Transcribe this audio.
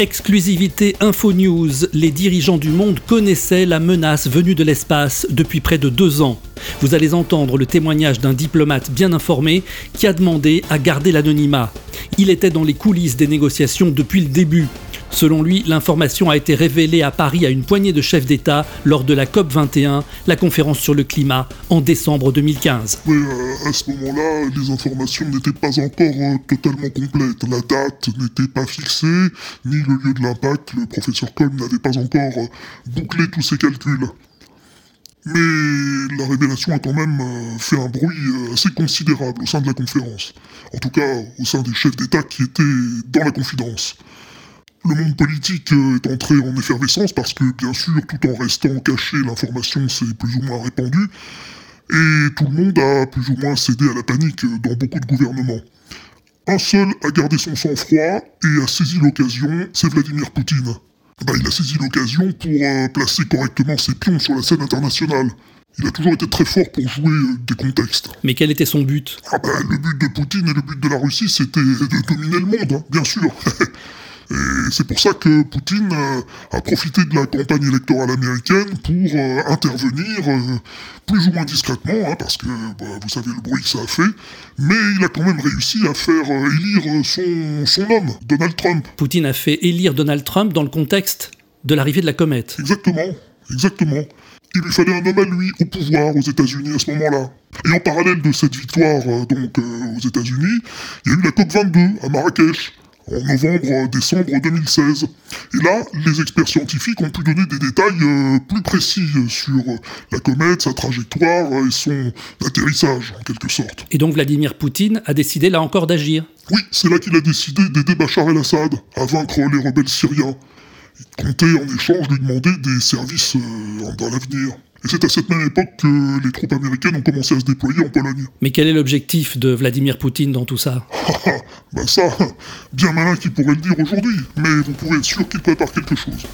Exclusivité Info News, les dirigeants du monde connaissaient la menace venue de l'espace depuis près de deux ans. Vous allez entendre le témoignage d'un diplomate bien informé qui a demandé à garder l'anonymat. Il était dans les coulisses des négociations depuis le début. Selon lui, l'information a été révélée à Paris à une poignée de chefs d'État lors de la COP21, la conférence sur le climat, en décembre 2015. Oui, euh, à ce moment-là, les informations n'étaient pas encore euh, totalement complètes. La date n'était pas fixée, ni le lieu de l'impact. Le professeur Colm n'avait pas encore euh, bouclé tous ses calculs. Mais la révélation a quand même fait un bruit assez considérable au sein de la conférence. En tout cas, au sein des chefs d'État qui étaient dans la confidence. Le monde politique est entré en effervescence parce que, bien sûr, tout en restant caché, l'information s'est plus ou moins répandue, et tout le monde a plus ou moins cédé à la panique dans beaucoup de gouvernements. Un seul a gardé son sang-froid et a saisi l'occasion, c'est Vladimir Poutine. Bah, il a saisi l'occasion pour euh, placer correctement ses pions sur la scène internationale. Il a toujours été très fort pour jouer euh, des contextes. Mais quel était son but? Ah bah, Le but de Poutine et le but de la Russie, c'était de dominer le monde, hein, bien sûr. C'est pour ça que Poutine euh, a profité de la campagne électorale américaine pour euh, intervenir euh, plus ou moins discrètement, hein, parce que bah, vous savez le bruit que ça a fait, mais il a quand même réussi à faire élire son, son homme, Donald Trump. Poutine a fait élire Donald Trump dans le contexte de l'arrivée de la comète. Exactement, exactement. Il lui fallait un homme à lui au pouvoir aux États-Unis à ce moment-là. Et en parallèle de cette victoire donc aux États-Unis, il y a eu la COP 22 à Marrakech en novembre-décembre 2016. Et là, les experts scientifiques ont pu donner des détails euh, plus précis sur la comète, sa trajectoire et son atterrissage, en quelque sorte. Et donc Vladimir Poutine a décidé là encore d'agir? Oui, c'est là qu'il a décidé d'aider Bachar el-Assad à vaincre les rebelles syriens. Il comptait en échange lui demander des services euh, dans l'avenir. Et c'est à cette même époque que les troupes américaines ont commencé à se déployer en Pologne. Mais quel est l'objectif de Vladimir Poutine dans tout ça? Ben ça, bien malin qui pourrait le dire aujourd'hui, mais vous pouvez être sûr qu'il prépare quelque chose.